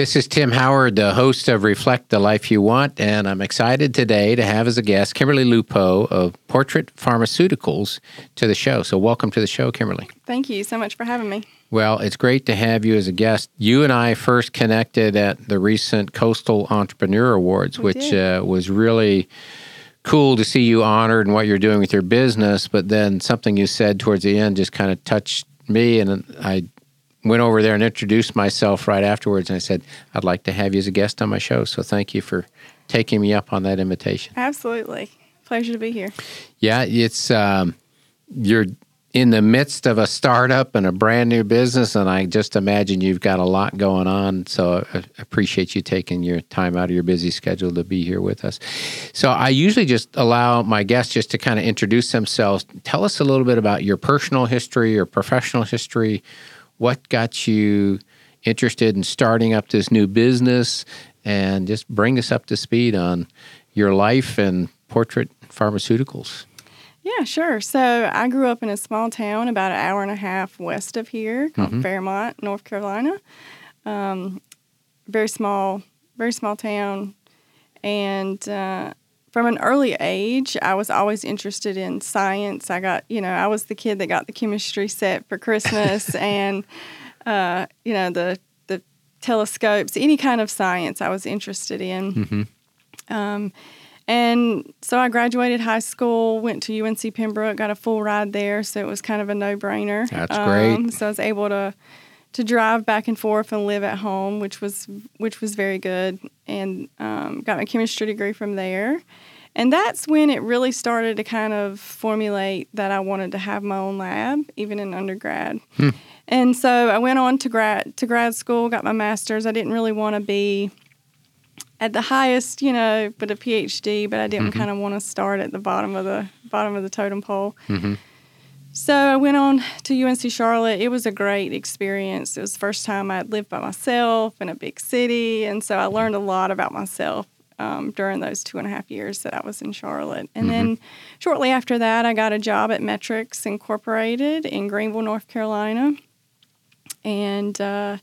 This is Tim Howard, the host of Reflect the Life You Want, and I'm excited today to have as a guest Kimberly Lupo of Portrait Pharmaceuticals to the show. So, welcome to the show, Kimberly. Thank you so much for having me. Well, it's great to have you as a guest. You and I first connected at the recent Coastal Entrepreneur Awards, We which uh, was really cool to see you honored and what you're doing with your business. But then something you said towards the end just kind of touched me, and I went over there and introduced myself right afterwards. And I said, I'd like to have you as a guest on my show. So thank you for taking me up on that invitation. Absolutely. Pleasure to be here. Yeah, it's um, you're in the midst of a startup and a brand new business, and I just imagine you've got a lot going on. So I appreciate you taking your time out of your busy schedule to be here with us. So I usually just allow my guests just to kind of introduce themselves. Tell us a little bit about your personal history your professional history. What got you interested in starting up this new business, and just bring us up to speed on your life and portrait pharmaceuticals. Yeah, sure. So I grew up in a small town about an hour and a half west of here called Fairmont, North Carolina. Um, very small, very small town. And uh, from an early age, I was always interested in science. I got, you know, I was the kid that got the chemistry set for Christmas and, uh, you know, the, the telescopes, any kind of science I was interested in. Um, and so I graduated high school, went to UNC Pembroke, got a full ride there, so it was kind of a no-brainer. That's great. Um, so I was able to to drive back and forth and live at home, which was which was very good, and um, got my chemistry degree from there. And that's when it really started to kind of formulate that I wanted to have my own lab, even in undergrad. Hmm. And so I went on to grad to grad school, got my master's. I didn't really want to be at the highest, you know, but a PhD, but I didn't mm-hmm. kind of want to start at the bottom of the bottom of the totem pole. Mm-hmm. So I went on to UNC Charlotte. It was a great experience. It was the first time I'd lived by myself in a big city, and so I learned a lot about myself um, during those two and a half years that I was in Charlotte. And then shortly after that, I got a job at Metrics Incorporated in Greenville, North Carolina, and. Uh,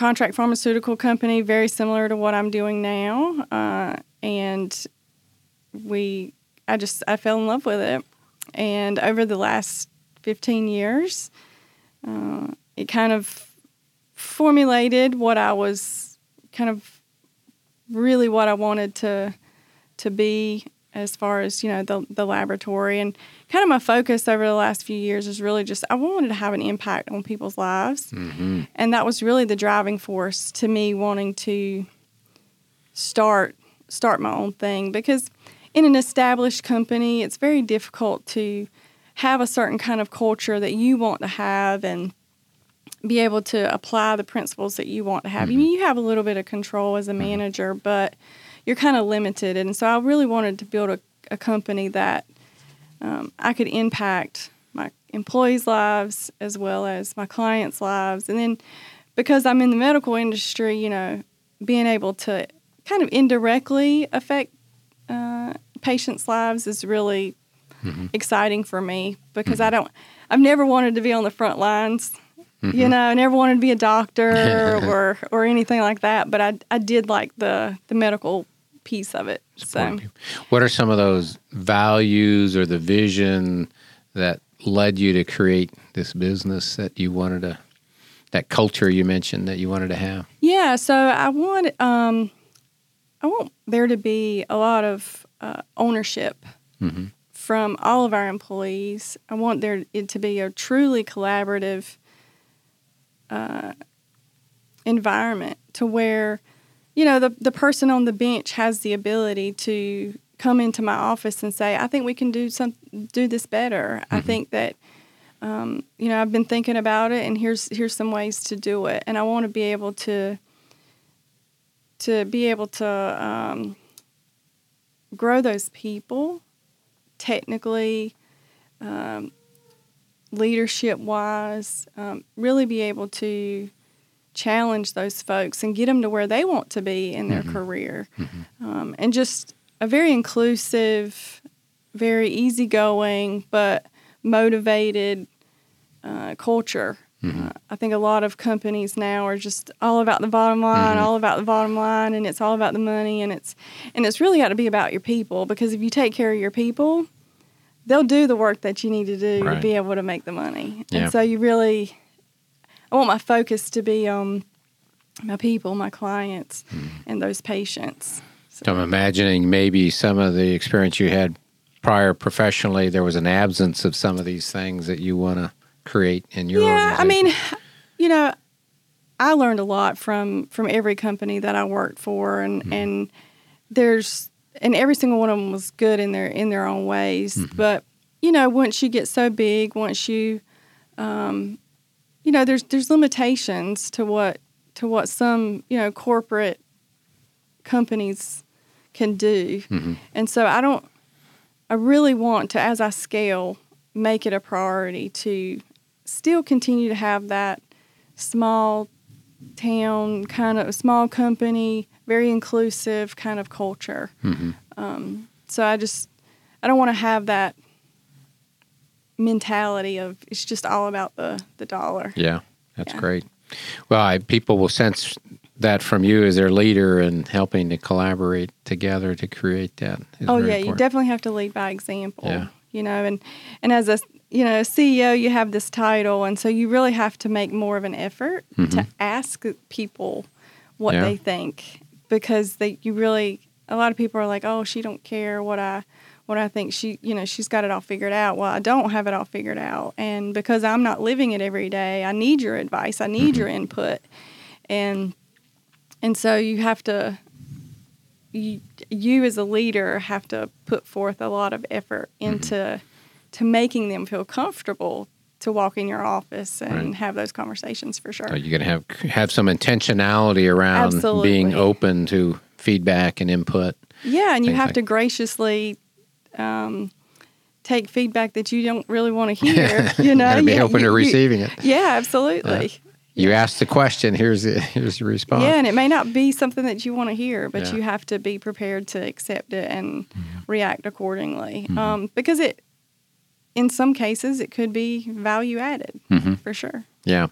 contract pharmaceutical company, very similar to what I'm doing now. Uh, and we, I just, I fell in love with it. And over the last 15 years, uh, it kind of formulated what I was kind of really what I wanted to to be as far as you know the the laboratory. And kind of my focus over the last few years is really just I wanted to have an impact on people's lives. And that was really the driving force to me wanting to start start my own thing. Because in an established company it's very difficult to have a certain kind of culture that you want to have and be able to apply the principles that you want to have. I mean, you have a little bit of control as a manager, but you're kind of limited. And so I really wanted to build a, a company that um, I could impact my employees' lives as well as my clients' lives. And then because I'm in the medical industry, you know, being able to kind of indirectly affect patients' lives is really mm-hmm. exciting for me because mm-hmm. I don't, I've never wanted to be on the front lines. You mm-hmm. know, I never wanted to be a doctor or or anything like that, but I I did like the the medical piece of it. So What are some of those values or the vision that led you to create this business that you wanted to, that culture you mentioned that you wanted to have? yeah, so I want um I want there to be a lot of uh, ownership from all of our employees. I want there it to be a truly collaborative uh, environment to where you know the the person on the bench has the ability to come into my office and say, "I think we can do some do this better. I think that um, you know I've been thinking about it, and here's here's some ways to do it." And I want to be able to to be able to um, grow those people technically, um, leadership wise, um, really be able to challenge those folks and get them to where they want to be in their mm-hmm. career. Mm-hmm. Um, and just a very inclusive, very easygoing, but motivated uh, culture. Mm-hmm. Uh, I think a lot of companies now are just all about the bottom line, mm-hmm. all about the bottom line, and it's all about the money, and it's and it's really got to be about your people because if you take care of your people, they'll do the work that you need to do right. to be able to make the money. Yeah. And so you really, I want my focus to be on my people, my clients, mm-hmm. and those patients. So. so I'm imagining maybe some of the experience you had prior professionally, there was an absence of some of these things that you want to create in your yeah i mean you know i learned a lot from from every company that i worked for and mm-hmm. and there's and every single one of them was good in their in their own ways mm-hmm. but you know once you get so big once you um, you know there's there's limitations to what to what some you know corporate companies can do mm-hmm. and so i don't i really want to as i scale make it a priority to still continue to have that small town kind of small company, very inclusive kind of culture. Mm-hmm. Um, so I just I don't want to have that mentality of it's just all about the the dollar. Yeah, that's yeah. great. Well, I, people will sense that from you as their leader and helping to collaborate together to create that. oh yeah, important. you definitely have to lead by example. Yeah. You know, and and as a you know, CEO, you have this title, and so you really have to make more of an effort mm-hmm. to ask people what yeah. they think because they you really a lot of people are like, oh, she don't care what I what I think she you know she's got it all figured out. Well, I don't have it all figured out, and because I'm not living it every day, I need your advice. I need mm-hmm. your input, and and so you have to you, you as a leader have to put forth a lot of effort mm-hmm. into. Mm-hmm to making them feel comfortable to walk in your office and right. have those conversations for sure. So you're going to have have some intentionality around Absolutely. being open to feedback and input. Yeah, and you have like. to graciously um, take feedback that you don't really want to hear. you know, you be yeah, open you, to receiving it. Yeah, absolutely. You ask the question. Here's the here's the response. Yeah, and it may not be something that you want to hear, but yeah. you have to be prepared to accept it and mm-hmm. react accordingly. Mm-hmm. Um, because it in some cases, it could be value added mm-hmm. for sure. Yeah.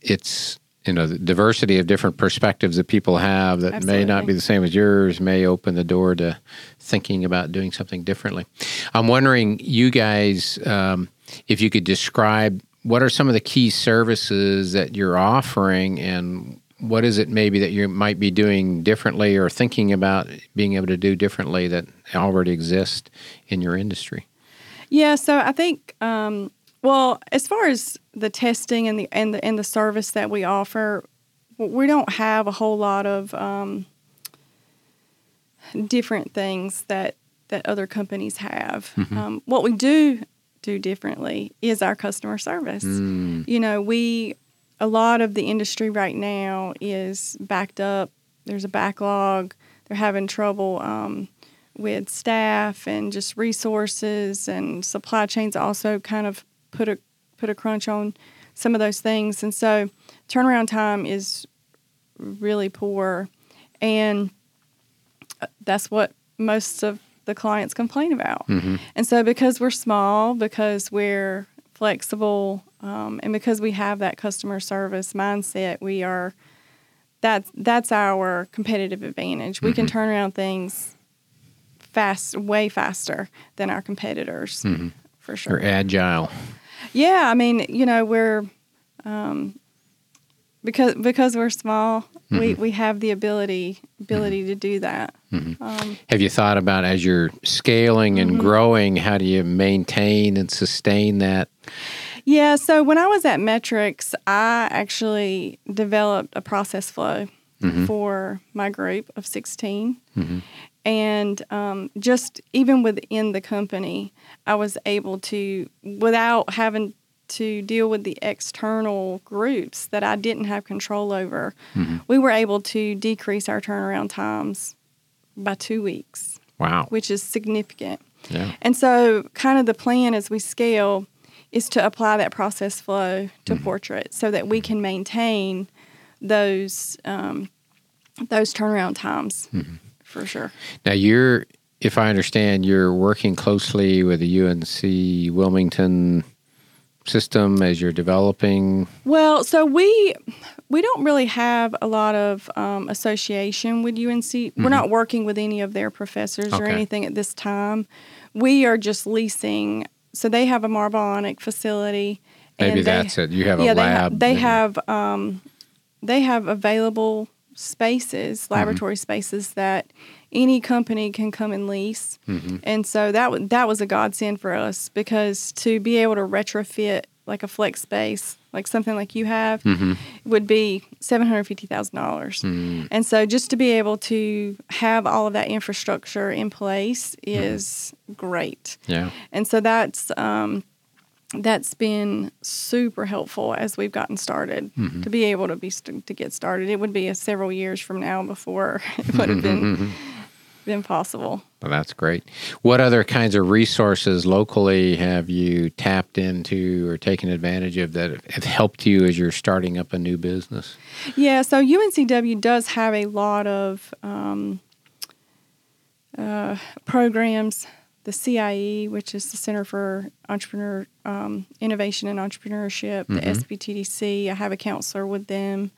It's, you know, the diversity of different perspectives that people have that Absolutely. may not be the same as yours may open the door to thinking about doing something differently. I'm wondering, you guys, um, if you could describe what are some of the key services that you're offering and what is it maybe that you might be doing differently or thinking about being able to do differently that already exist in your industry? Yeah, so I think um, well, as far as the testing and the and the and the service that we offer, we don't have a whole lot of um, different things that that other companies have. Mm-hmm. Um, what we do do differently is our customer service. Mm. You know, we a lot of the industry right now is backed up. There's a backlog. They're having trouble um, with staff and just resources and supply chains also kind of put a put a crunch on some of those things and so turnaround time is really poor and uh, that's what most of the clients complain about mm-hmm. and so because we're small because we're flexible um, and because we have that customer service mindset we are that's that's our competitive advantage mm-hmm. we can mm-hmm. turn around things fast, way faster than our competitors, mm-hmm. for sure. We're agile. Yeah, I mean, you know, we're um, because because we're small, mm-hmm. we, we have the ability ability mm-hmm. to do that. Mm-hmm. Um, have you thought about as you're scaling and mm-hmm. growing, how do you maintain and sustain that? Yeah, so when I was at Metrics, I actually developed a process flow mm-hmm. for my group of 16. Mm-hmm and um, just even within the company, I was able to, without having to deal with the external groups that I didn't have control over, mm-hmm. we were able to decrease our turnaround times by two weeks, Wow. which is significant. Yeah. And so, kind of the plan as we scale is to apply that process flow to mm-hmm. portrait so that we can maintain those um, those turnaround times mm-hmm. for sure. Now you're, if I understand, you're working closely with the UNC Wilmington system as you're developing. Well, so we we don't really have a lot of um, association with UNC. We're not working with any of their professors or Mm-hmm. Anything at this time. We are just leasing. So they have a MARBIONC facility. Maybe they- that's it. You have a yeah, lab. They have, they have um, they have available spaces, Mm-hmm. laboratory spaces that any company can come and lease. Mm-hmm. And so that w- that was a godsend for us because to be able to retrofit like a flex space, like something like you have, Mm-hmm. would be seven hundred fifty thousand dollars. Mm. And so just to be able to have all of that infrastructure in place is great. Yeah. And so that's um, that's been super helpful as we've gotten started Mm-hmm. to be able to be st- to get started. It would be a several years from now before it would have been been possible. Well, that's great. What other kinds of resources locally have you tapped into or taken advantage of that have helped you as you're starting up a new business? Yeah, so UNCW does have a lot of um, uh, programs. The CIE, which is the Center for Entrepreneur um, Innovation and Entrepreneurship, the SBTDC. I have a counselor with them.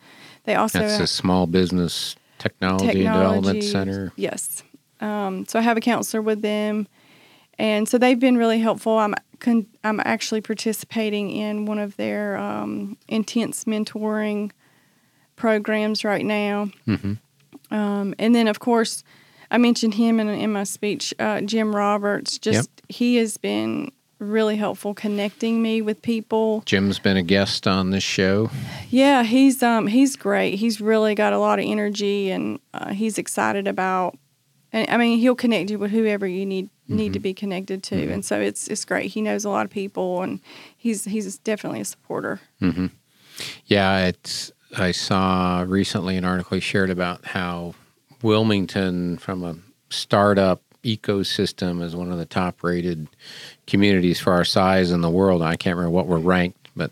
They also That's a Small Business Technology, and Development. Center. Yes. Um, so I have a counselor with them, and so they've been really helpful. I'm con- I'm actually participating in one of their um, intense mentoring programs right now. Mhm. Um, and then of course, I mentioned him in, in my speech. Uh, Jim Roberts, just he has been really helpful connecting me with people. Jim's been a guest on this show. Yeah, he's um he's great. He's really got a lot of energy and uh, he's excited about. And I mean, he'll connect you with whoever you need need to mm-hmm. be connected to, mm-hmm. and so it's it's great. He knows a lot of people, and he's he's definitely a supporter. Mm-hmm. Yeah, it's. I saw recently an article he shared about how Wilmington, from a startup ecosystem, is one of the top-rated communities for our size in the world. I can't remember what we're ranked, but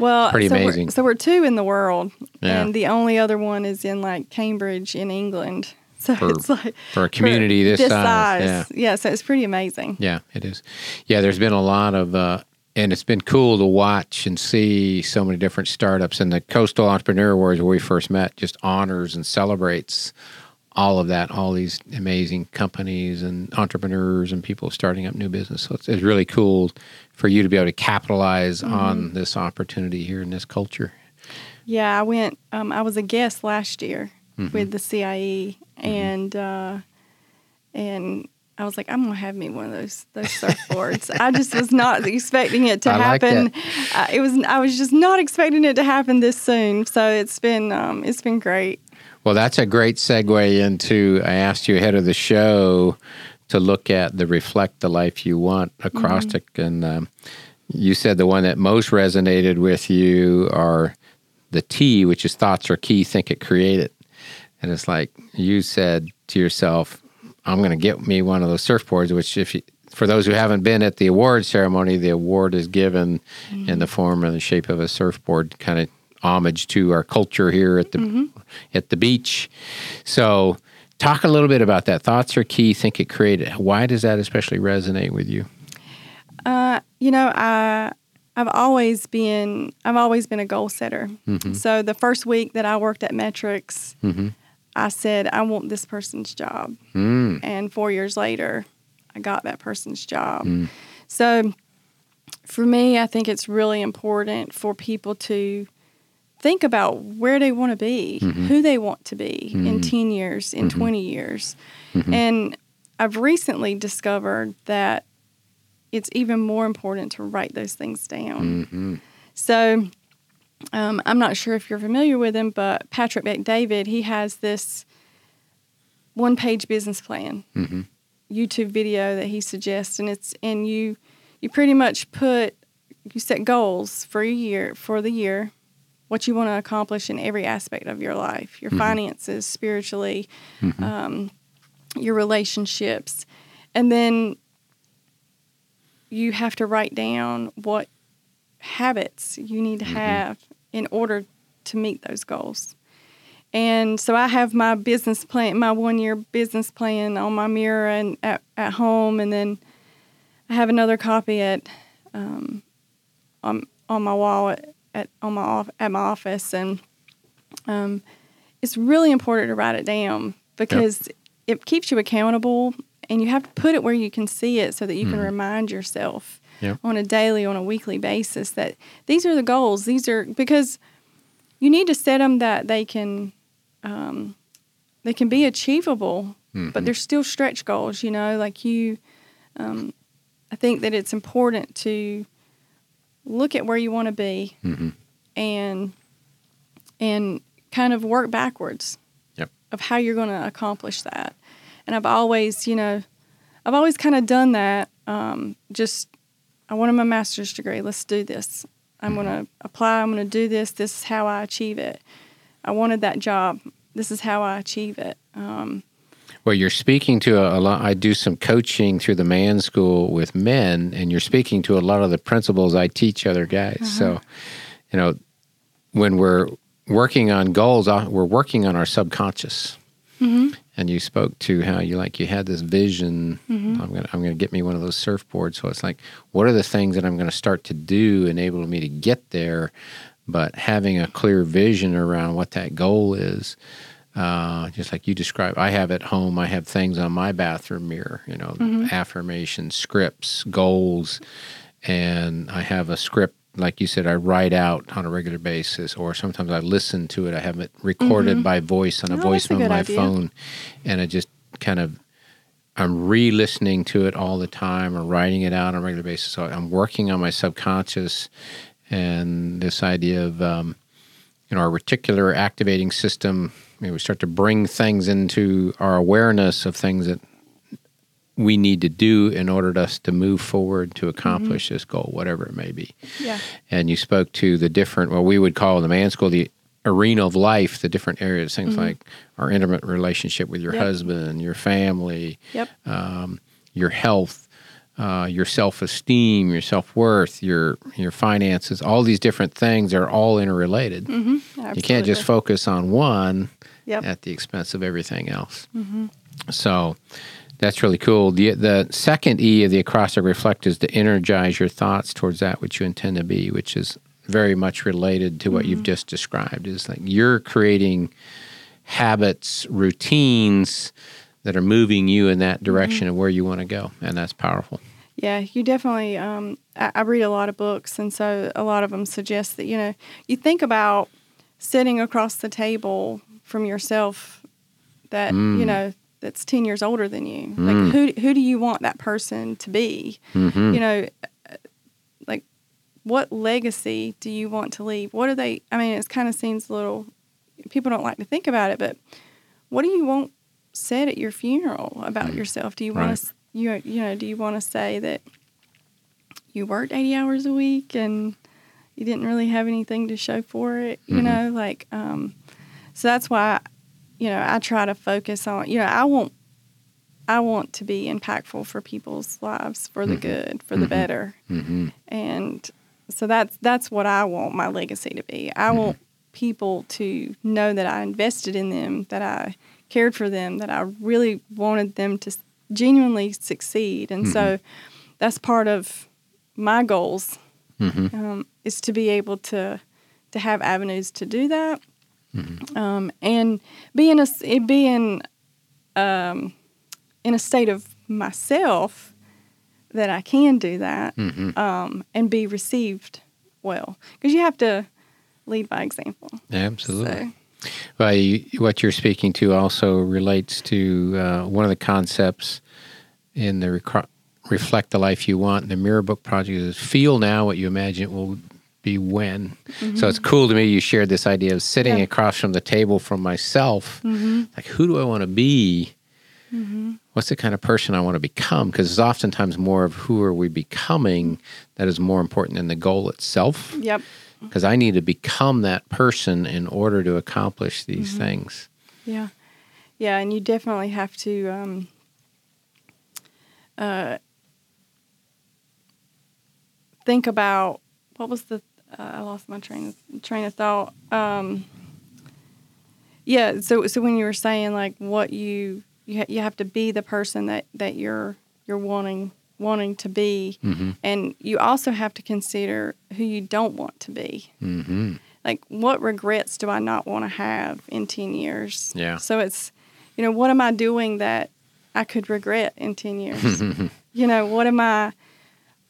Well, Pretty so we're- amazing. so we're two in the world, Yeah. and the only other one is in like Cambridge in England. So For- it's like for a community this size, yeah. yeah, So it's pretty amazing. yeah, it is. Yeah, there's been a lot of, uh, and it's been cool to watch and see so many different startups. And the Coastal Entrepreneur Awards, where we first met, just honors and celebrates all of that, all these amazing companies and entrepreneurs and people starting up new business. So it's, it's really cool for you to be able to capitalize on this opportunity here in this culture. Yeah, I went. Um, I was a guest last year Mm-hmm. with the CIE, and uh, and I was like, I'm gonna have me one of those those surfboards. I just was not expecting it to I like happen. Uh, it was. I was just not expecting it to happen this soon. So it's been um, it's been great. Well, that's a great segue into. I asked you ahead of the show to look at the Reflect the Life You Want acrostic, and um, you said the one that most resonated with you are the T, which is thoughts are key, think it, create it. And it's like you said to yourself, I'm going to get me one of those surfboards, which, if you, for those who haven't been at the award ceremony, the award is given in the form and the shape of a surfboard, kind of homage to our culture here at the mm-hmm. at the beach. So, talk a little bit about that. Thoughts are key. Think it, create it. Why does that especially resonate with you? Uh, you know, I I've always been I've always been a goal setter. Mm-hmm. So the first week that I worked at Metrics, mm-hmm. I said I want this person's job, Mm. and four years later, I got that person's job. Hmm. So for me, I think it's really important for people to think about where they want to be, mm-hmm. who they want to be in mm-hmm. 10 years, in mm-hmm. 20 years. And I've recently discovered that it's even more important to write those things down. hmm So um, I'm not sure if you're familiar with him, but Patrick Bet-David, he has this one page business plan Mhm. YouTube video that he suggests, and it's and you you pretty much put you set goals for a year for the year, what you want to accomplish in every aspect of your life, your Mhm. finances, spiritually, Mhm. um, your relationships, and then you have to write down what habits you need to Mhm. have in order to meet those goals. And so I have my business plan, my one year business plan on my mirror and at, at home, and then I have another copy at um, on on my wall at, at on my off, at my office, and um, it's really important to write it down because it keeps you accountable, and you have to put it where you can see it so that you can Mhm. remind yourself Yep. on a daily, on a weekly basis that these are the goals. These are because you need to set them that they can um, they can be achievable, Mhm. but they're still stretch goals. You know, like you. Um, I think that it's important to look at where you want to be Mhm. and and kind of work backwards Yep. of how you're going to accomplish that. And I've always, you know, I've always kind of done that. Um, just I wanted my master's degree. Let's do this. I'm going to apply. I'm going to do this. This is how I achieve it. I wanted that job. This is how I achieve it. Um, Well, you're speaking to a, a lot. I do some coaching through the man school with men, and you're speaking to a lot of the principles I teach other guys. So, you know, when we're working on goals, uh, we're working on our subconscious. mhm. And you spoke to how you like you had this vision. Mhm. I'm gonna I'm gonna get me one of those surfboards. So it's like, what are the things that I'm gonna start to do, enable me to get there, but having a clear vision around what that goal is. Uh, just like you described, I have at home. I have things on my bathroom mirror. You know, affirmations, scripts, goals, and I have a script. Like you said, I write out on a regular basis, or sometimes I listen to it. I have it recorded by voice on a Oh, voice on my idea. phone, and I just kind of I'm re-listening to it all the time or writing it out on a regular basis. So I'm working on my subconscious and this idea of um, you know our reticular activating system. You know, we start to bring things into our awareness of things that we need to do in order to us to move forward to accomplish this goal, whatever it may be. Yeah. And you spoke to the different, what we would call in the man school, the arena of life, the different areas, things like our intimate relationship with your Mm-hmm. Yep. husband, your family, Yep. um, your health, uh, your self esteem, your self worth, your your finances. All these different things are all interrelated. Mm-hmm. You can't just focus on one Yep. at the expense of everything else. Mm-hmm. So that's really cool. The the second E of the acrostic reflect is to energize your thoughts towards that which you intend to be, which is very much related to what you've mm-hmm. just described. Is like you're creating habits, routines that are moving you in that direction mm-hmm. of where you want to go, and that's powerful. Yeah, you definitely. Um, I, I read a lot of books, and so a lot of them suggest that you know you think about sitting across the table from yourself that you mm. know that's ten years older than you. Like who who do you want that person to be? Mhm. You know, like what legacy do you want to leave? What are they? I mean, it kind of seems a little. People don't like to think about it, but what do you want said at your funeral about yourself? Do you want Right. to you you know do you want to say that you worked 80 hours a week and you didn't really have anything to show for it you Mhm. know like um so that's why you know I try to focus on you know I want I want to be impactful for people's lives for the Mhm. good for the Mhm. better hmm and so that's that's what I want my legacy to be. I want people to know that I invested in them, that I cared for them, that I really wanted them to genuinely succeed. And so that's part of my goals hmm um, is to be able to to have avenues to do that, um, and being in a s- it be in um, in a state of myself that I can do that hmm um, and be received well because you have to lead by example. Absolutely. So, Well, you, what you're speaking to also relates to uh, one of the concepts in the recro- Reflect the Life You Want, in the Mirror Book Project is feel now what you imagine it will be when. So it's cool to me you shared this idea of sitting Mm-hmm. Yeah. across from the table from myself. mhm. Like, who do I want to be what's the kind of person I want to become? Because it's oftentimes more of who are we becoming that is more important than the goal itself. Yep. Because I need to become that person in order to accomplish these things. Yeah. Yeah, and you definitely have to um, uh, think about what was the uh, I lost my train of, train of thought. Um, yeah, so so when you were saying like what you you ha- you have to be the person that that you're you're wanting wanting to be, Mm-hmm. and you also have to consider who you don't want to be Mm-hmm. like what regrets do I not want to have in 10 years? Yeah. So it's, you know, what am I doing that I could regret in 10 years? you know, what am I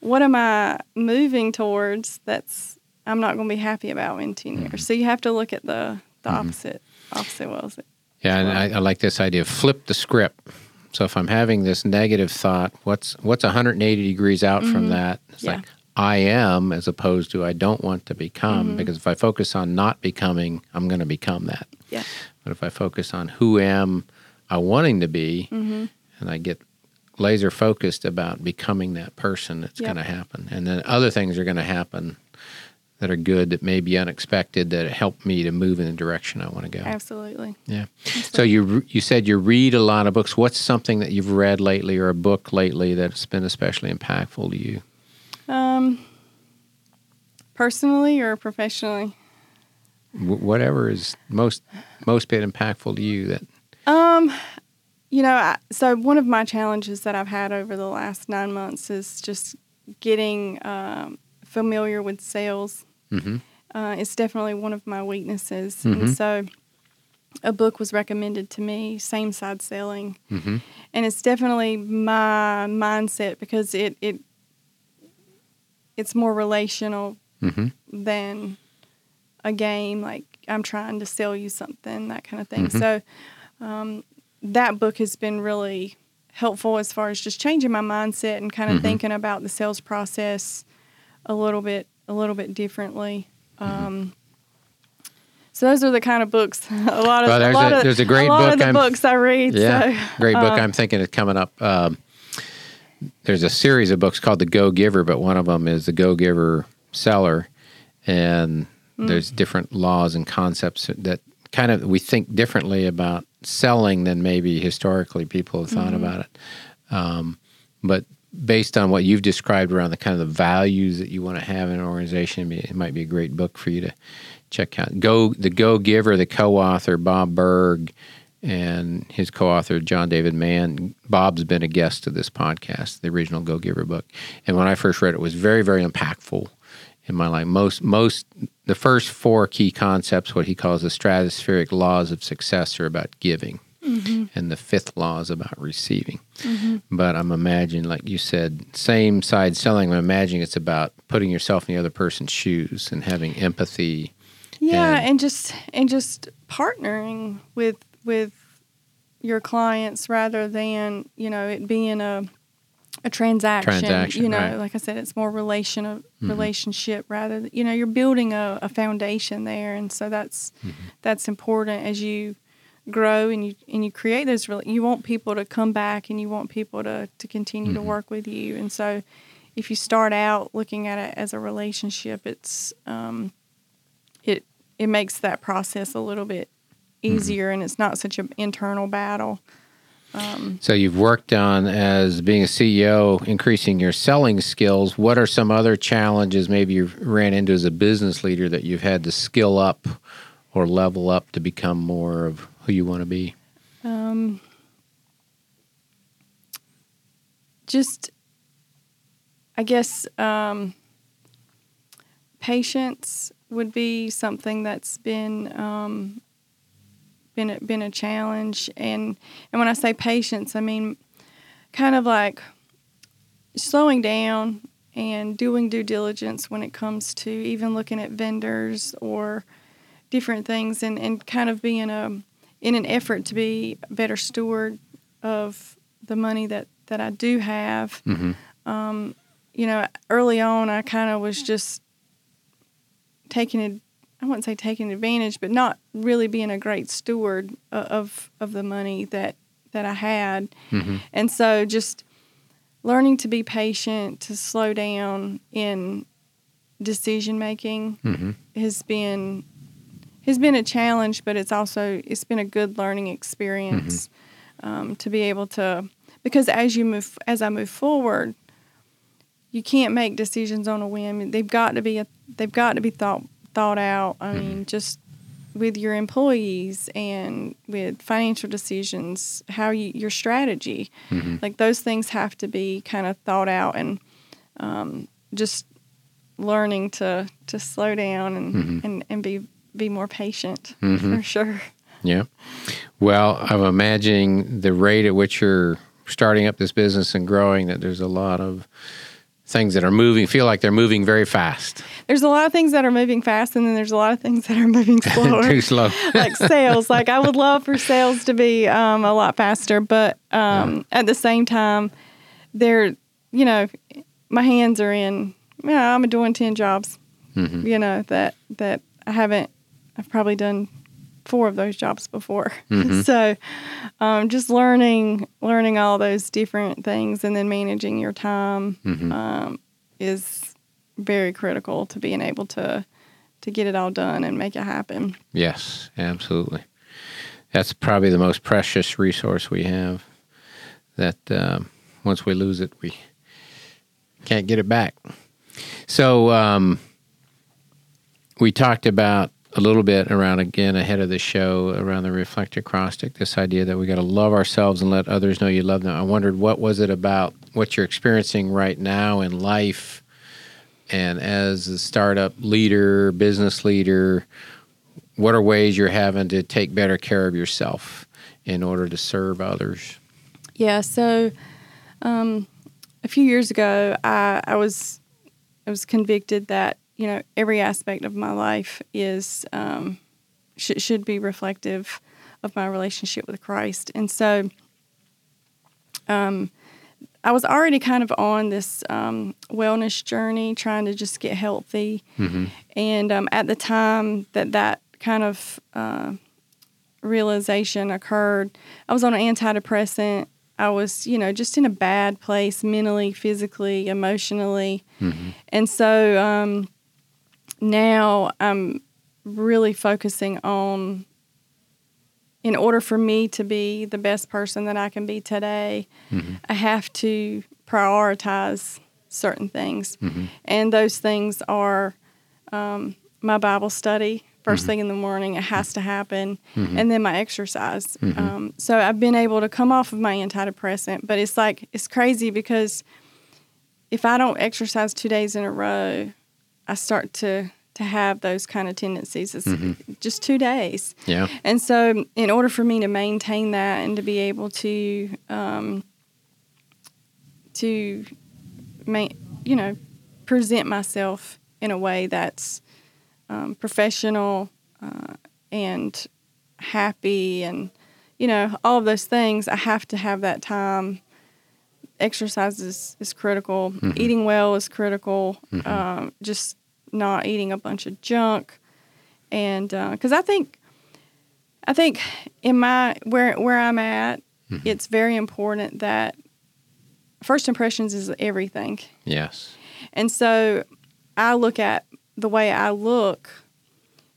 what am I moving towards that's I'm not going to be happy about in 10 years? So you have to look at the the mm-hmm. opposite opposite was it? Yeah, and I, I like this idea of flip the script. So if I'm having this negative thought, what's what's 180 degrees out from mm-hmm. that? It's Yeah. like I am as opposed to I don't want to become. Mm-hmm. Because if I focus on not becoming, I'm going to become that. Yeah. But if I focus on who am I wanting to be, and I get laser focused about becoming that person, it's Yep. going to happen. And then other things are going to happen that are good, that may be unexpected, that help me to move in the direction I want to go. Absolutely. Yeah. So you you said you read a lot of books. What's something that you've read lately, or a book lately that's been especially impactful to you? Um personally or professionally? Wh- whatever is most most bit impactful to you. That Um, you know, I, so one of my challenges that I've had over the last nine months is just getting um, familiar with sales. Mhm. Uh, it's definitely one of my weaknesses, Mhm. and so a book was recommended to me, Same Side Selling, Mhm. and it's definitely my mindset because it it it's more relational Mhm. than a game. Like I'm trying to sell you something, that kind of thing. Mhm. So um, that book has been really helpful as far as just changing my mindset and kind of Mhm. thinking about the sales process a little bit a little bit differently. Mm-hmm. Um, so those are the kind of books. A lot of Well, there's a lot a- of, there's a great lot book of the I'm- books I read. yeah, so, great book. uh, I'm thinking is coming up. Um, there's a series of books called The Go Giver, but one of them is The Go Giver Seller, and Mm. there's different laws and concepts that kind of we think differently about selling than maybe historically people have thought Mm-hmm. about it. Um, but based on what you've described around the kind of the values that you want to have in an organization, it might be a great book for you to check out. Go the Go Giver, the co-author Bob Burg, and his co-author John David Mann. Bob's been a guest to this podcast, the original Go Giver book, and when I first read it, it was very very impactful in my life. Most most the first four key concepts, what he calls the stratospheric laws of success, are about giving Mm-hmm. and the fifth law is about receiving. Mm-hmm. But I'm imagining, like you said, same side selling. I'm imagining it's about putting yourself in the other person's shoes and having empathy. Yeah, and- and, just and just partnering with with your clients rather than you know it being a a transaction. Transaction, you know, right. like I said, it's more relational mm-hmm. relationship rather. Than, you know, you're building a, a foundation there, and so that's that's important as you grow and you and you create those. rela- You want people to come back, and you want people to to continue to mm-hmm. work with you, and so. If you start out looking at it as a relationship, it's um, it it makes that process a little bit mm-hmm. easier and it's not such an internal battle. Um, so you've worked on as being a CEO, increasing your selling skills. What are some other challenges maybe you ran into as a business leader that you've had to skill up or level up to become more of who you want to be? Um, just, I guess, um, patience would be something that's been um, been a, been a challenge, and and when I say patience, I mean kind of like slowing down and doing due diligence when it comes to even looking at vendors or different things, and and kind of being a in an effort to be a better steward of the money that that I do have. Mhm. Um, you know, early on, I kind of was just taking it. I wouldn't say taking advantage, but not really being a great steward of of the money that that I had. Mm-hmm. And so just learning to be patient, to slow down in decision making mm-hmm. has been has been a challenge, but it's also it's been a good learning experience mm-hmm. um, to be able to because as you move as I move forward, you can't make decisions on a whim. They've got to be a, they've got to be thought thought out. I mm-hmm. mean, just with your employees and with financial decisions, how you, your strategy, mm-hmm. like those things have to be kind of thought out and um, just learning to to slow down and mm-hmm. and, and be be more patient mm-hmm. for sure. Yeah. Well, I'm imagining the rate at which you're starting up this business and growing that there's a lot of things that are moving feel like they're moving very fast there's a lot of things that are moving fast and then there's a lot of things that are moving slower too slow like sales like i would love for sales to be um, a lot faster but um, yeah. at the same time they're you know my hands are in yeah i'm doing 10 jobs mm-hmm. you know that that i haven't i've probably done four of those jobs before. Mm-hmm. so um, just learning learning all those different things and then managing your time mm-hmm. um, is very critical to being able to to get it all done and make it happen. Yes, absolutely. That's probably the most precious resource we have. That um, once we lose it, we can't get it back. So um, we talked about a little bit around again ahead of the show around the reflect acrostic this idea that we got to love ourselves and let others know you love them. I wondered what was it about what you're experiencing right now in life? And as a startup leader business leader what are ways you're having to take better care of yourself in order to serve others? Yeah so um, a few years ago I, I was i was convicted that you know, every aspect of my life is um, sh- should be reflective of my relationship with Christ. And so, um, I was already kind of on this um, wellness journey, trying to just get healthy. Mm-hmm. And um, at the time that that kind of uh, realization occurred, I was on an antidepressant. I was, you know, just in a bad place mentally, physically, emotionally. Mm-hmm. And so, um, now I'm really focusing on in order for me to be the best person that I can be today, mm-hmm. I have to prioritize certain things. Mm-hmm. And those things are um, my Bible study, 1st mm-hmm. thing in the morning, it has to happen, mm-hmm. and then my exercise. Mm-hmm. Um, so I've been able to come off of my antidepressant, but it's like, it's crazy because if I don't exercise two days in a row, I start to to have those kind of tendencies. It's mm-hmm. just two days. Yeah. And so, in order for me to maintain that and to be able to, um, to, ma- you know, present myself in a way that's um, professional uh, and happy and, you know, all of those things, I have to have that time exercise is, is critical. Mm-hmm. Eating well is critical. Mm-hmm. Um, just not eating a bunch of junk, and because uh, I think, I think in my where where I'm at, mm-hmm. it's very important that first impressions is everything. Yes, and so I look at the way I look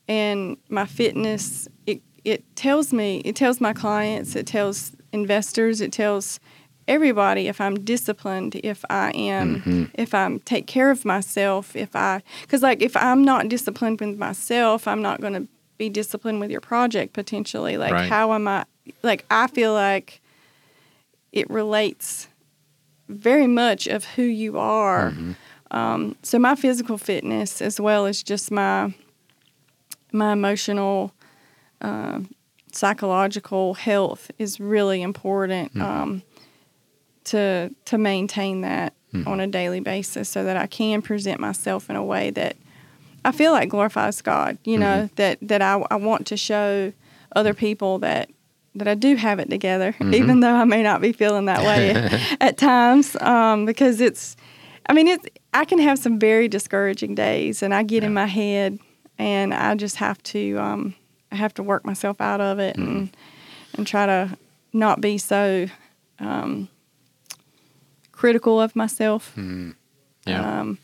and my fitness. It it tells me it tells my clients, it tells investors, it tells everybody if I'm disciplined, if I am, mm-hmm. if I take care of myself, if I, because like if I'm not disciplined with myself, I'm not going to be disciplined with your project potentially. Like, right. how am I, like, I feel like it relates very much of who you are. Mm-hmm. Um, so my physical fitness, as well as just my my emotional, uh, psychological health, is really important. Mm-hmm. Um, to to maintain that mm-hmm. on a daily basis so that I can present myself in a way that I feel like glorifies God. You know mm-hmm. that that I, I want to show other people that that I do have it together, mm-hmm. even though I may not be feeling that way at times. Um, because it's, I mean, it's I can have some very discouraging days, and I get yeah. in my head, and I just have to um, I have to work myself out of it and mm-hmm. and try to not be so um, critical of myself. Mm. Yeah. Um,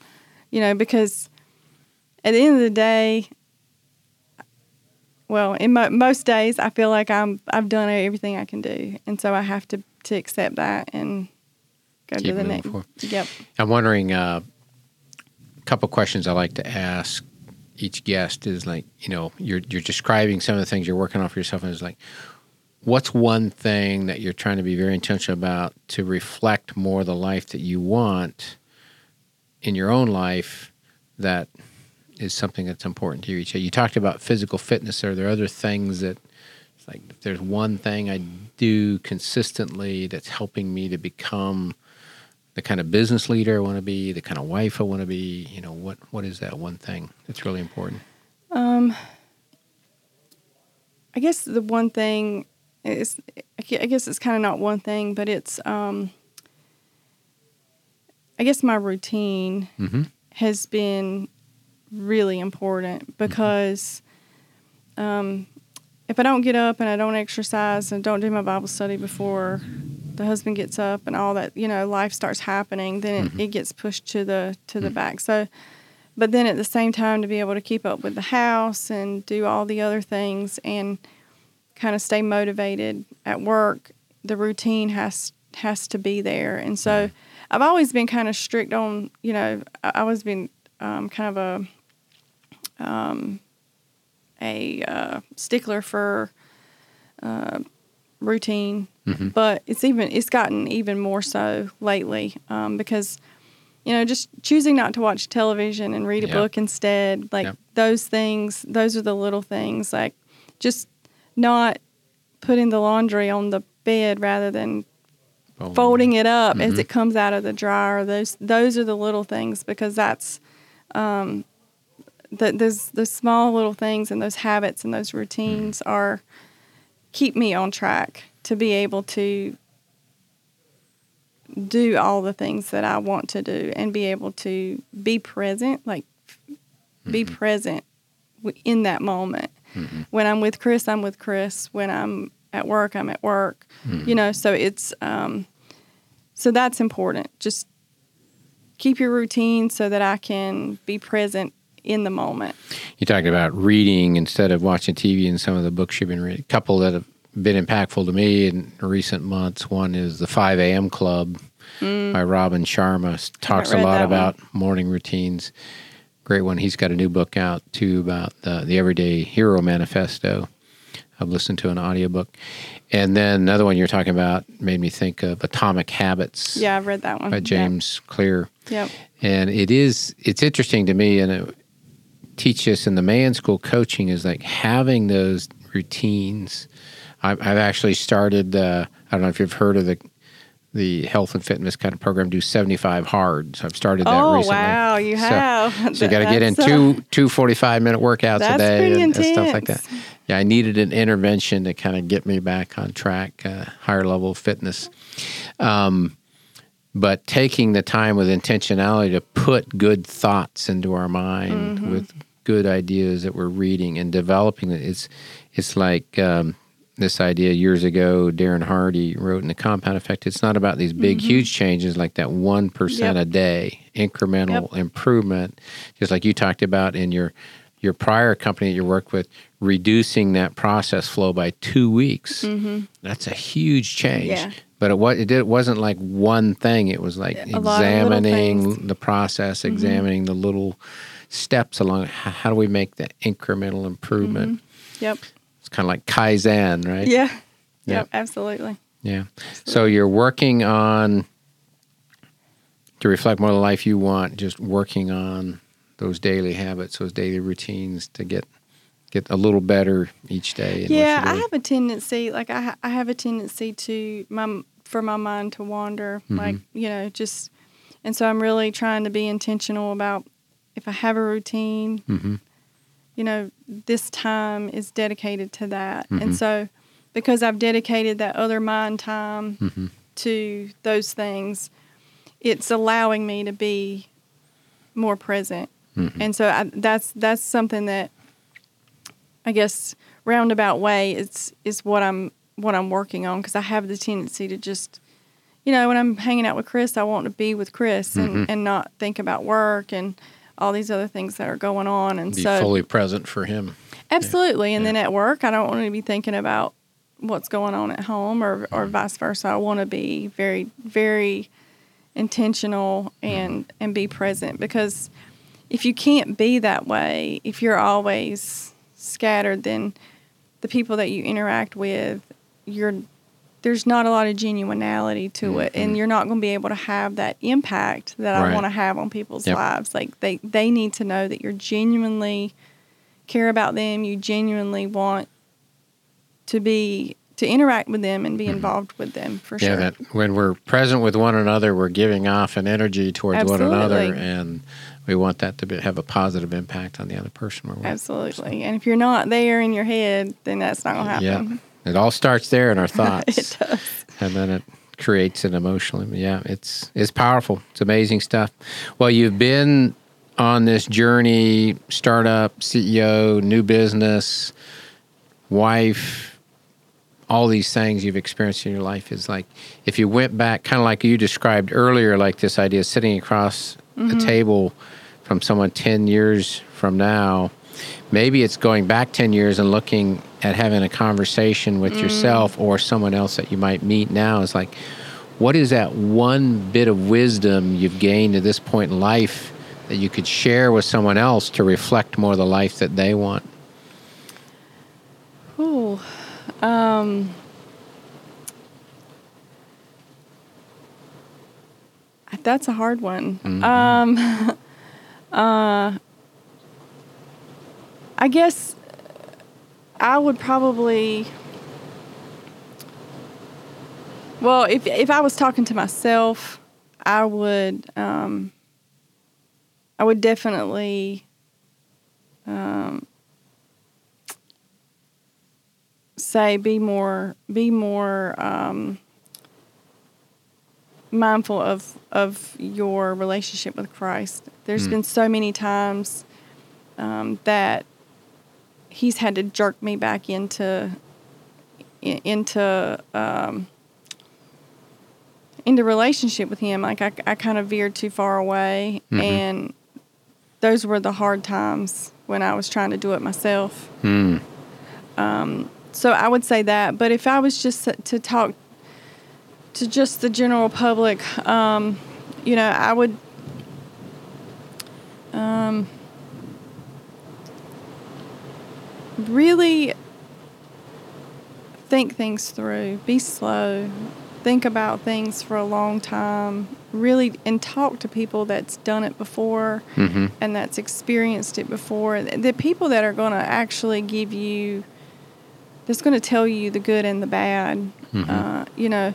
you know, because at the end of the day, well, in mo- most days, I feel like I'm I've done everything I can do, and so I have to to accept that and go Keep to the next. forward. Yep. I'm wondering uh, a couple questions I like to ask each guest is like, you know, you're you're describing some of the things you're working on for yourself, and it's like, what's one thing that you're trying to be very intentional about to reflect more the life that you want in your own life that is something that's important to you each day. You talked about physical fitness. Are there other things that like if there's one thing I do consistently that's helping me to become the kind of business leader I want to be, the kind of wife I want to be, you know, what what is that one thing that's really important? Um, I guess the one thing is, I guess it's kind of not one thing, but it's, um, I guess my routine Mm-hmm. has been really important because um, if I don't get up and I don't exercise and don't do my Bible study before the husband gets up and all that, you know, life starts happening, then it, it gets pushed to the to the back. So, but then at the same time, to be able to keep up with the house and do all the other things and kind of stay motivated at work, the routine has has to be there. And so, I've always been kind of strict on, you know, I always been um, kind of a um, a uh, stickler for uh, routine, Mhm. but it's even it's gotten even more so lately um, because you know just choosing not to watch television and read a Yeah. book instead, like Yep. those things. Those are the little things, like just not putting the laundry on the bed rather than folding it up as Mhm. it comes out of the dryer. Those those are the little things because that's um, the, those those small little things and those habits and those routines are keep me on track to be able to do all the things that I want to do and be able to be present, like be present w- in that moment. Mhm. When I'm with Chris, I'm with Chris. When I'm at work, I'm at work. You know, so it's um, so that's important. Just keep your routine so that I can be present in the moment. You talked about reading instead of watching TV and some of the books you've been reading. A couple that have been impactful to me in recent months. One is the 5 a.m. Club by Robin Sharma. Talks a lot about morning routines. Great one. He's got a new book out too about the, the Everyday Hero Manifesto. I've listened to an audiobook. And then another one you're talking about made me think of Atomic Habits Yeah, I've read that one. by Yeah. James Clear Yep. and it is it's interesting to me and it teach us in the man school coaching is like having those routines i've, I've actually started uh, i don't know if you've heard of the the health and fitness kind of program do 75 hard so i've started that recently. Oh recently wow, you So- have. so you got to get in two two 45 minute workouts a day and, and stuff like that yeah i needed an intervention to kind of get me back on track uh, higher level of fitness um, but taking the time with intentionality to put good thoughts into our mind Mm-hmm. with good ideas that we're reading and developing it it's it's like um, this idea years ago darren hardy wrote in the compound effect it's not about these big huge changes like that 1% Mm-hmm. Yep. a day incremental improvement just like you talked about in your your prior company that you worked with reducing that process flow by two weeks that's a huge change Mm-hmm. Yeah. but it was it, did, it wasn't like one thing it was like A lot of little examining. Mm-hmm. the process examining the little steps along h- how do we make the incremental improvement Yep. It's kind of like kaizen right Yeah. Yeah. Yep. Absolutely. yeah. So you're working on to reflect more of the life you want, just working on those daily habits, those daily routines to get get a little better each day. Yeah, I have a tendency, like I, I have a tendency to my for my mind to wander, Mm-hmm. like you know, just, and so I'm really trying to be intentional about if I have a routine, Mhm. You know, this time is dedicated to that, Mhm. and so because I've dedicated that other mind time Mhm. to those things, it's allowing me to be more present, Mhm. and so I, that's that's something that I guess roundabout way is is what I'm what I'm working on because I have the tendency to just, you know, when I'm hanging out with Chris, I want to be with Chris and, Mm-hmm. and not think about work and all these other things that are going on. And Be so, fully present for him. absolutely. And then at work, I don't want to be thinking about what's going on at home or, or Mm-hmm. vice versa. I want to be very, very intentional and, Mm-hmm. and be present because if you can't be that way, if you're always scattered, then the people that you interact with, you're there's not a lot of genuinity to it, and you're not going to be able to have that impact that Mm-hmm. Right. I want to have on people's Yep. lives. Like they they need to know that you're genuinely care about them. You genuinely want to be to interact with them and be involved with them for Mm-hmm. Yeah, sure. that when we're present with one another, we're giving off an energy towards one another, and we want that to be, have a positive impact on the other person. Absolutely. And if you're not there in your head, then that's not going to Yeah, happen. It all starts there in our thoughts. it does. and then it creates an emotionally. Yeah, it's it's powerful. It's amazing stuff. Well, you've been on this journey, startup, CEO, new business, wife, all these things you've experienced in your life is like if you went back kind of like you described earlier like this idea of sitting across a mm-hmm. table from someone 10 years from now maybe it's going back 10 years and looking at having a conversation with yourself or someone else that you might meet now is like what is that one bit of wisdom you've gained at this point in life that you could share with someone else to reflect more the life that they want Ooh. Um, that's a hard one. Um, uh, I guess I would probably. Well, if if I was talking to myself, I would um, I would definitely um, say be more be more um, mindful of of your relationship with Christ. There's Mm. been so many times um, that He's had to jerk me back into into um, into relationship with Him. Like I, I kind of veered too far away, Mhm. and those were the hard times when I was trying to do it myself. Hmm. So I would say that. But if I was just to talk to just the general public, um, you know, I would. Um, really think things through. Be slow. Think about things for a long time. Really, and talk to people that's done it before hmm and that's experienced it before. The people that are going to actually give you, that's going to tell you the good and the bad. Mhm. Uh, you know,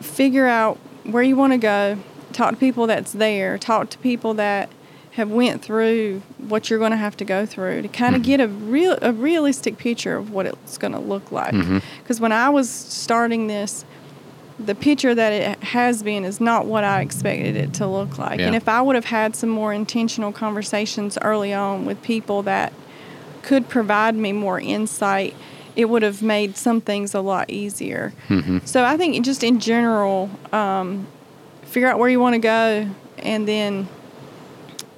figure out where you want to go. Talk to people that's there. Talk to people that have went through what you're going to have to go through to kind of Mhm. get a real a realistic picture of what it's going to look like. Because when I was starting this, the picture that it has been is not what I expected it to look like. And if I would have had some more intentional conversations early on with people that could provide me more insight, it would have made some things a lot easier. hmm So I think just in general, um, figure out where you want to go and then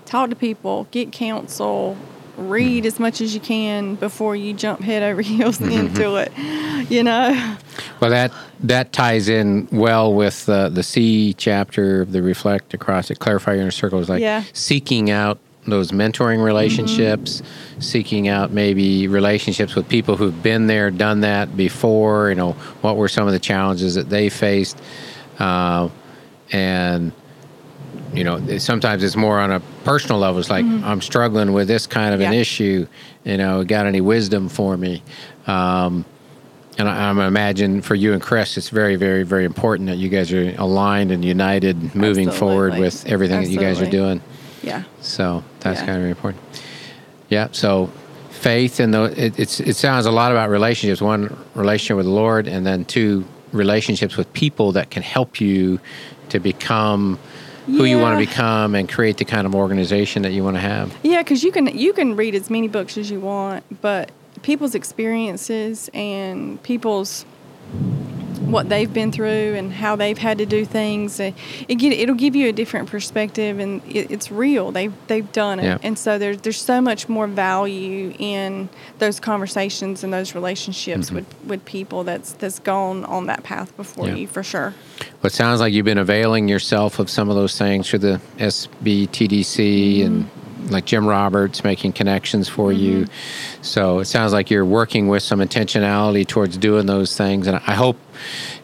talk to people, get counsel, read as much as you can before you jump head over heels into it. You know? Well, that that ties in well with uh, the C chapter of the Reflect Across It, Clarify Your Inner Circle. Is like Yeah. seeking out those mentoring relationships, seeking out maybe relationships with people who've been there, done that before. You know, what were some of the challenges that they faced, uh, and you know, sometimes it's more on a personal level. It's like I'm struggling with this kind of an issue. You know, got any wisdom for me? Um, and I, I'm imagine for you and Chris, it's very, very, very important that you guys are aligned and united, moving forward Absolutely. with everything that you guys are doing. Yeah. So that's Yeah. kind of very important. Yeah. So faith and the it, it's it sounds a lot about relationships. One relationship with the Lord, and then two relationships with people that can help you to become who you want to become and create the kind of organization that you want to have. Yeah, because you can you can read as many books as you want, but people's experiences and people's what they've been through and how they've had to do things. Eh, it, it, it'll give you a different perspective, and it, it's real. They've they've done it, Yeah. and so there's there's so much more value in those conversations and those relationships mm-hmm. with, with people that's that's gone on that path before Yeah. you for sure. Well, it sounds like you've been availing yourself of some of those things through the SBTDC mm-hmm. and like Jim Roberts making connections for you. Mm-hmm. So it sounds like you're working with some intentionality towards doing those things. And I hope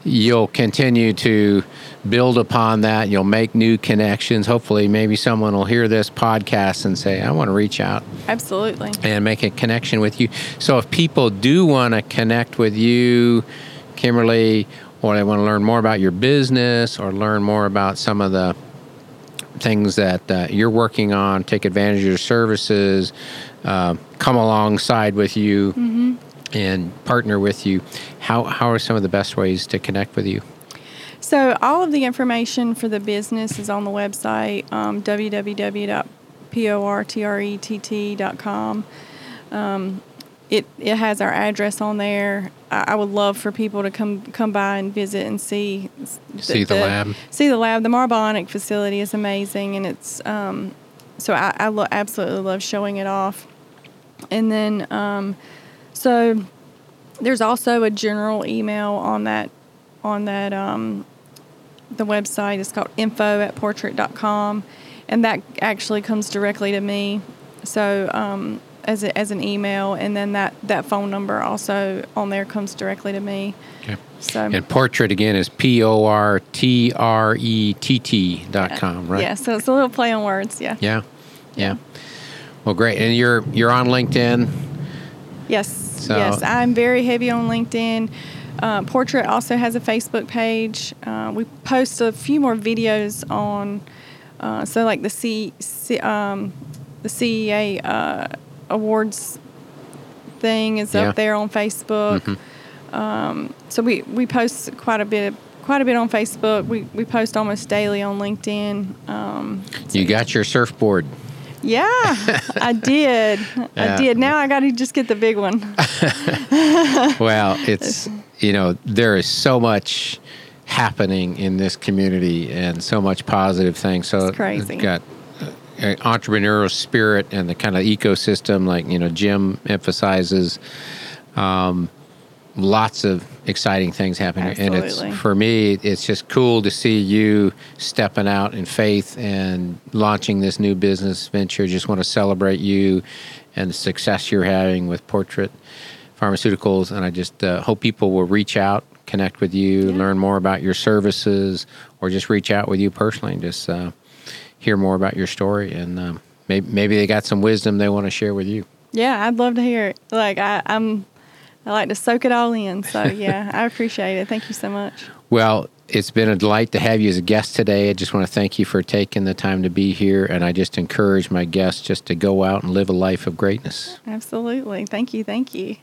you'll continue to build upon that. You'll make new connections. Hopefully, maybe someone will hear this podcast and say, I want to reach out Absolutely. and make a connection with you. So if people do want to connect with you, Kimberly, or they want to learn more about your business or learn more about some of the things that uh, you're working on, take advantage of your services, uh, come alongside with you, and partner with you, how, how are some of the best ways to connect with you? So all of the information for the business is on the website um, www.portrett.com. Um, it it has our address on there. I, I would love for people to come come by and visit and see See the lab. See the lab. The MARBIONC facility is amazing, and it's um, so I, I lo- absolutely love showing it off. And then um, so there's also a general email on that on that um, the website It's called info at portrett.com and that actually comes directly to me so um, as, a, as an email and then that, that phone number also on there comes directly to me Okay. so And portrett again is P O R T R E T T dot com, right? yeah so it's a little play on words yeah Yeah. Yeah. Well, great. And you're you're on LinkedIn. Yes, So- yes, I'm very heavy on LinkedIn. Uh, Portrett also has a Facebook page. Uh, we post a few more videos on, uh, so like the C, C um, the CEA uh, awards thing is Yeah. up there on Facebook. Um, so we, we post quite a bit quite a bit on Facebook. We, we post almost daily on LinkedIn. Um, You got your surfboard. Yeah, I did. I did. Now I got to just get the big one. Well, it's you know there is so much happening in this community and so much positive things. So It's crazy. Got uh, entrepreneurial spirit and the kind of ecosystem, like you know Jim emphasizes. Um, lots of exciting things happening, and it's for me, it's just cool to see you stepping out in faith and launching this new business venture. Just want to celebrate you and the success you're having with Portrett Pharmaceuticals, and I just uh, hope people will reach out, connect with you, Yeah. learn more about your services, or just reach out with you personally and just uh, hear more about your story. And um, maybe maybe they got some wisdom they want to share with you. Yeah, I'd love to hear it. Like I, I'm, I like to soak it all in. So yeah, I appreciate it. Thank you so much. Well, it's been a delight to have you as a guest today. I just want to thank you for taking the time to be here, and I just encourage my guests just to go out and live a life of greatness. Absolutely. Thank you. Thank you.